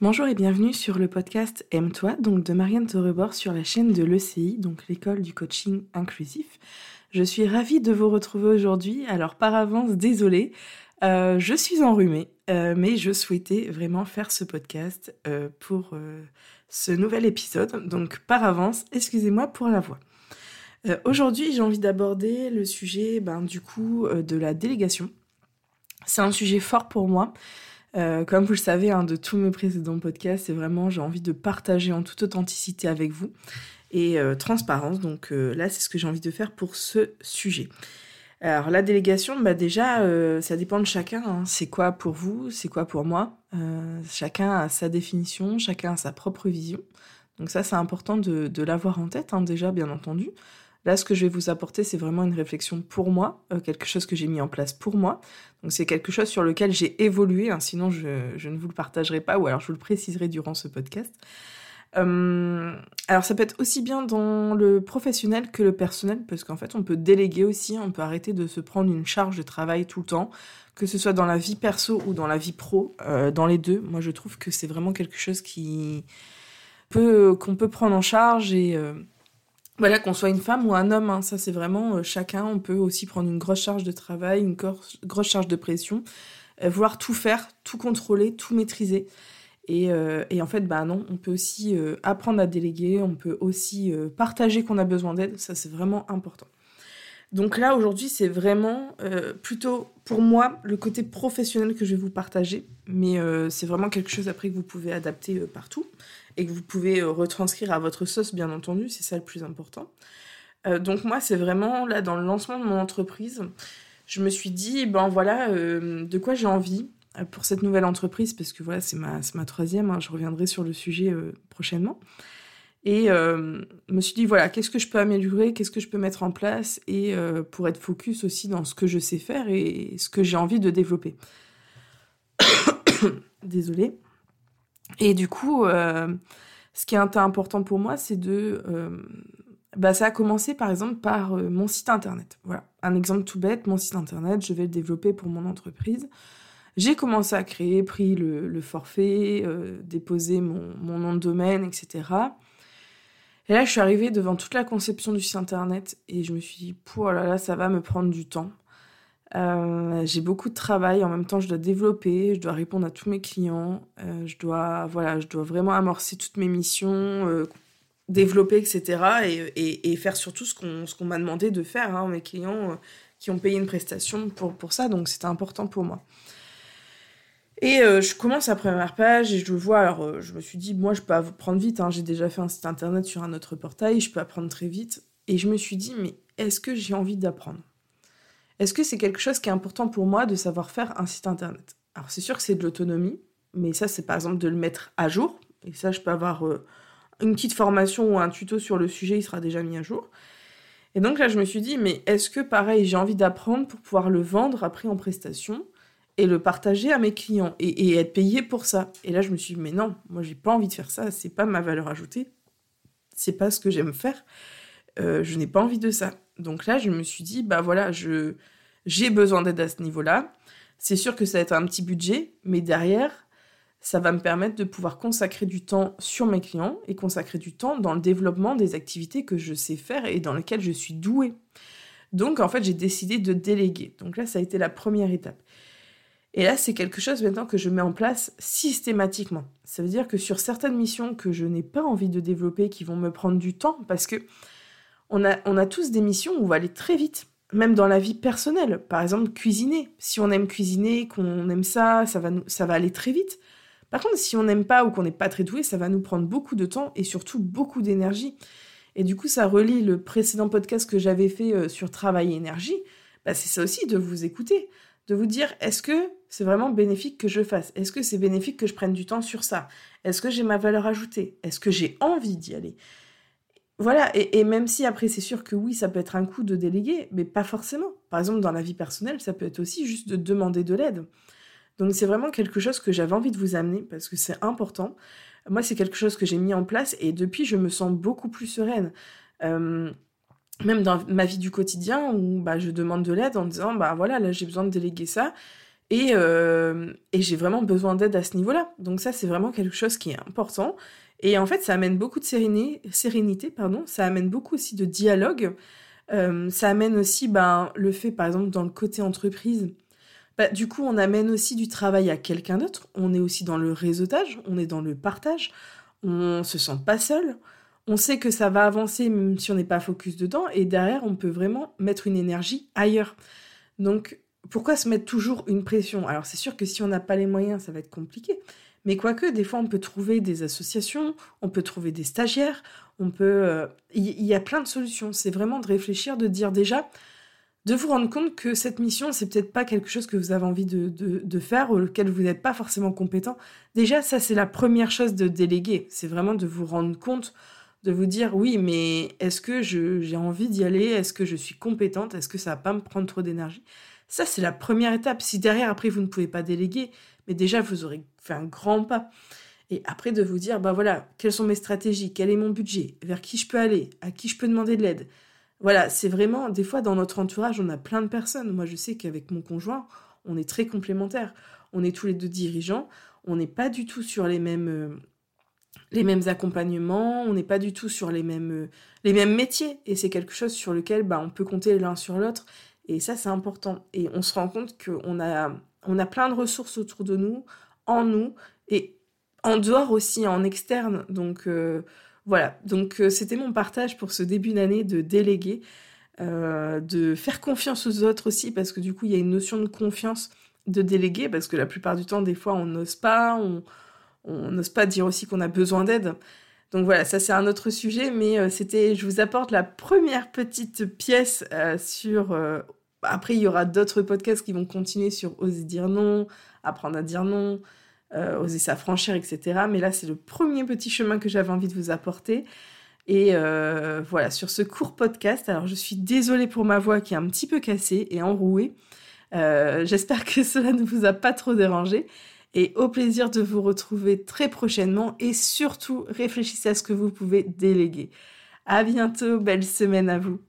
Bonjour et bienvenue sur le podcast Aime-toi, donc de Marianne Torebord sur la chaîne de l'ECI, donc l'école du coaching inclusif. Je suis ravie de vous retrouver aujourd'hui. Alors par avance, désolée, euh, je suis enrhumée, euh, mais je souhaitais vraiment faire ce podcast euh, pour ce nouvel épisode. Donc par avance, excusez-moi pour la voix. aujourd'hui, j'ai envie d'aborder le sujet ben, du coup de la délégation. C'est un sujet fort pour moi. Euh, comme vous le savez, de tous mes précédents podcasts, c'est vraiment, j'ai envie de partager en toute authenticité avec vous et euh, transparence. Donc euh, là, c'est ce que j'ai envie de faire pour ce sujet. Alors la délégation, bah déjà, ça dépend de chacun. Hein. C'est quoi pour vous? C'est quoi pour moi? Chacun a sa définition, chacun a sa propre vision. Donc ça, c'est important de, de l'avoir en tête, hein, déjà, bien entendu. Là, ce que je vais vous apporter, c'est vraiment une réflexion pour moi, euh, quelque chose que j'ai mis en place pour moi. Donc c'est quelque chose sur lequel j'ai évolué, hein, sinon je, ne vous le partagerai pas, ou alors je vous le préciserai durant ce podcast. Euh, alors ça peut être aussi bien dans le professionnel que le personnel, parce qu'en fait on peut déléguer aussi, on peut arrêter de se prendre une charge de travail tout le temps, que ce soit dans la vie perso ou dans la vie pro, euh, dans les deux. Moi je trouve que c'est vraiment quelque chose qui peut qu'on peut prendre en charge et voilà, qu'on soit une femme ou un homme, hein, ça c'est vraiment euh, chacun. On peut aussi prendre une grosse charge de travail, une grosse charge de pression, euh, vouloir tout faire, tout contrôler, tout maîtriser. Et, euh, en fait, bah non, on peut aussi apprendre à déléguer, on peut aussi partager qu'on a besoin d'aide, ça c'est vraiment important. Donc là, aujourd'hui, c'est vraiment plutôt pour moi le côté professionnel que je vais vous partager, mais c'est vraiment quelque chose après que vous pouvez adapter partout et que vous pouvez euh, retranscrire à votre sauce, bien entendu, c'est ça le plus important. Euh, donc moi, c'est vraiment là dans le lancement de mon entreprise, je me suis dit, ben voilà, euh, de quoi j'ai envie pour cette nouvelle entreprise, parce que voilà, c'est ma, ma troisième, hein, je reviendrai sur le sujet prochainement. Et je me suis dit, voilà, qu'est-ce que je peux améliorer, qu'est-ce que je peux mettre en place, et pour être focus aussi dans ce que je sais faire et ce que j'ai envie de développer. Désolée. Et du coup, euh, ce qui est important pour moi, c'est de... Euh, bah, ça a commencé par exemple par euh, mon site internet. Voilà, un exemple tout bête, mon site internet, je vais le développer pour mon entreprise. J'ai commencé à créer, pris le, forfait, déposé mon, mon, nom de domaine, etc. Et là, je suis arrivée devant toute la conception du site internet et je me suis dit, oh là là, ça va me prendre du temps. Euh, j'ai beaucoup de travail. En même temps, je dois développer, je dois répondre à tous mes clients. Euh, je dois, voilà, je dois vraiment amorcer toutes mes missions, euh, développer, etc. Et, et, faire surtout ce qu'on ce qu'on m'a demandé de faire. Hein, mes clients qui ont payé une prestation pour, pour ça, donc c'était important pour moi. Et je commence la première page et je le vois. Alors, je me suis dit, moi, je peux apprendre vite. Hein, j'ai déjà fait un site internet sur un autre portail, je peux apprendre très vite. Et je me suis dit, mais est-ce que j'ai envie d'apprendre? Est-ce que c'est quelque chose qui est important pour moi de savoir faire un site internet? Alors c'est sûr que c'est de l'autonomie, mais ça c'est par exemple de le mettre à jour. Et ça je peux avoir euh, une petite formation ou un tuto sur le sujet, il sera déjà mis à jour. Et donc là je me suis dit, mais est-ce que pareil j'ai envie d'apprendre pour pouvoir le vendre après en prestation? Et le partager à mes clients et, être payé pour ça Et là je me suis dit, mais non, moi j'ai pas envie de faire ça, c'est pas ma valeur ajoutée, c'est pas ce que j'aime faire. Euh, je n'ai pas envie de ça. Donc là, je me suis dit, bah voilà, je j'ai besoin d'aide à ce niveau-là. C'est sûr que ça va être un petit budget, mais derrière, ça va me permettre de pouvoir consacrer du temps sur mes clients et consacrer du temps dans le développement des activités que je sais faire et dans lesquelles je suis douée. Donc en fait, j'ai décidé de déléguer. Donc là, ça a été la première étape. Et là, c'est quelque chose maintenant que je mets en place systématiquement. Ça veut dire que sur certaines missions que je n'ai pas envie de développer, qui vont me prendre du temps, parce que on a, tous des missions où on va aller très vite, même dans la vie personnelle. Par exemple, cuisiner. Si on aime cuisiner, qu'on aime ça, ça va, aller très vite. Par contre, si on n'aime pas ou qu'on n'est pas très doué, ça va nous prendre beaucoup de temps et surtout beaucoup d'énergie. Et du coup, ça relie le précédent podcast que j'avais fait euh, sur travail et énergie. Bah, c'est ça aussi de vous écouter, de vous dire est-ce que c'est vraiment bénéfique que je fasse? Est-ce que c'est bénéfique que je prenne du temps sur ça? Est-ce que j'ai ma valeur ajoutée? Est-ce que j'ai envie d'y aller? Voilà, et, même si après c'est sûr que oui, ça peut être un coup de déléguer, mais pas forcément. Par exemple, dans la vie personnelle, ça peut être aussi juste de demander de l'aide. Donc c'est vraiment quelque chose que j'avais envie de vous amener parce que c'est important. Moi, c'est quelque chose que j'ai mis en place et depuis, je me sens beaucoup plus sereine. Même dans ma vie du quotidien où bah, je demande de l'aide en disant, bah voilà, là j'ai besoin de déléguer ça. Et, et j'ai vraiment besoin d'aide à ce niveau-là. Donc ça, c'est vraiment quelque chose qui est important. Et en fait, ça amène beaucoup de sérénité, sérénité pardon. ça amène beaucoup aussi de dialogue. ça amène aussi ben, le fait, par exemple, dans le côté entreprise, bah, du coup, on amène aussi du travail à quelqu'un d'autre. On est aussi dans le réseautage, on est dans le partage. On se sent pas seul. On sait que ça va avancer même si on n'est pas focus dedans. Et derrière, on peut vraiment mettre une énergie ailleurs. Donc, pourquoi se mettre toujours une pression? Alors, c'est sûr que si on n'a pas les moyens, ça va être compliqué. Mais quoique, des fois, on peut trouver des associations, on peut trouver des stagiaires, on peut... Euh, il y, a plein de solutions. C'est vraiment de réfléchir, de dire déjà, de vous rendre compte que cette mission, c'est peut-être pas quelque chose que vous avez envie de, de, faire, auquel vous n'êtes pas forcément compétent. Déjà, ça, c'est la première chose de déléguer. C'est vraiment de vous rendre compte, de vous dire, oui, mais est-ce que j'ai envie d'y aller? Est-ce que je suis compétente? Est-ce que ça va pas me prendre trop d'énergie? Ça, c'est la première étape. Si derrière, après, vous ne pouvez pas déléguer, mais déjà, vous aurez fait un grand pas. Et après, de vous dire, bah voilà, quelles sont mes stratégies? Quel est mon budget? Vers qui je peux aller? À qui je peux demander de l'aide? Voilà, c'est vraiment, des fois dans notre entourage, on a plein de personnes. Moi, je sais qu'avec mon conjoint, on est très complémentaires. On est tous les deux dirigeants, on n'est pas du tout sur les mêmes, euh, les mêmes accompagnements, on n'est pas du tout sur les mêmes, euh, les mêmes métiers. Et c'est quelque chose sur lequel bah, on peut compter l'un sur l'autre. Et ça, c'est important. Et on se rend compte qu'on a, on a plein de ressources autour de nous, en nous, et en dehors aussi, en externe. Donc, euh, voilà, donc euh, c'était mon partage pour ce début d'année de déléguer, de faire confiance aux autres aussi, parce que du coup, il y a une notion de confiance de déléguer, parce que la plupart du temps, des fois, on n'ose pas, on n'ose pas dire aussi qu'on a besoin d'aide. Donc voilà, ça c'est un autre sujet, mais euh, c'était, je vous apporte la première petite pièce sur. après, il y aura d'autres podcasts qui vont continuer sur oser dire non, apprendre à dire non, euh, oser s'affranchir, etc. Mais là, c'est le premier petit chemin que j'avais envie de vous apporter. Et euh, voilà, sur ce court podcast, alors je suis désolée pour ma voix qui est un petit peu cassée et enrouée. Euh, j'espère que cela ne vous a pas trop dérangé. Et au plaisir de vous retrouver très prochainement. Et surtout, réfléchissez à ce que vous pouvez déléguer. À bientôt, belle semaine à vous.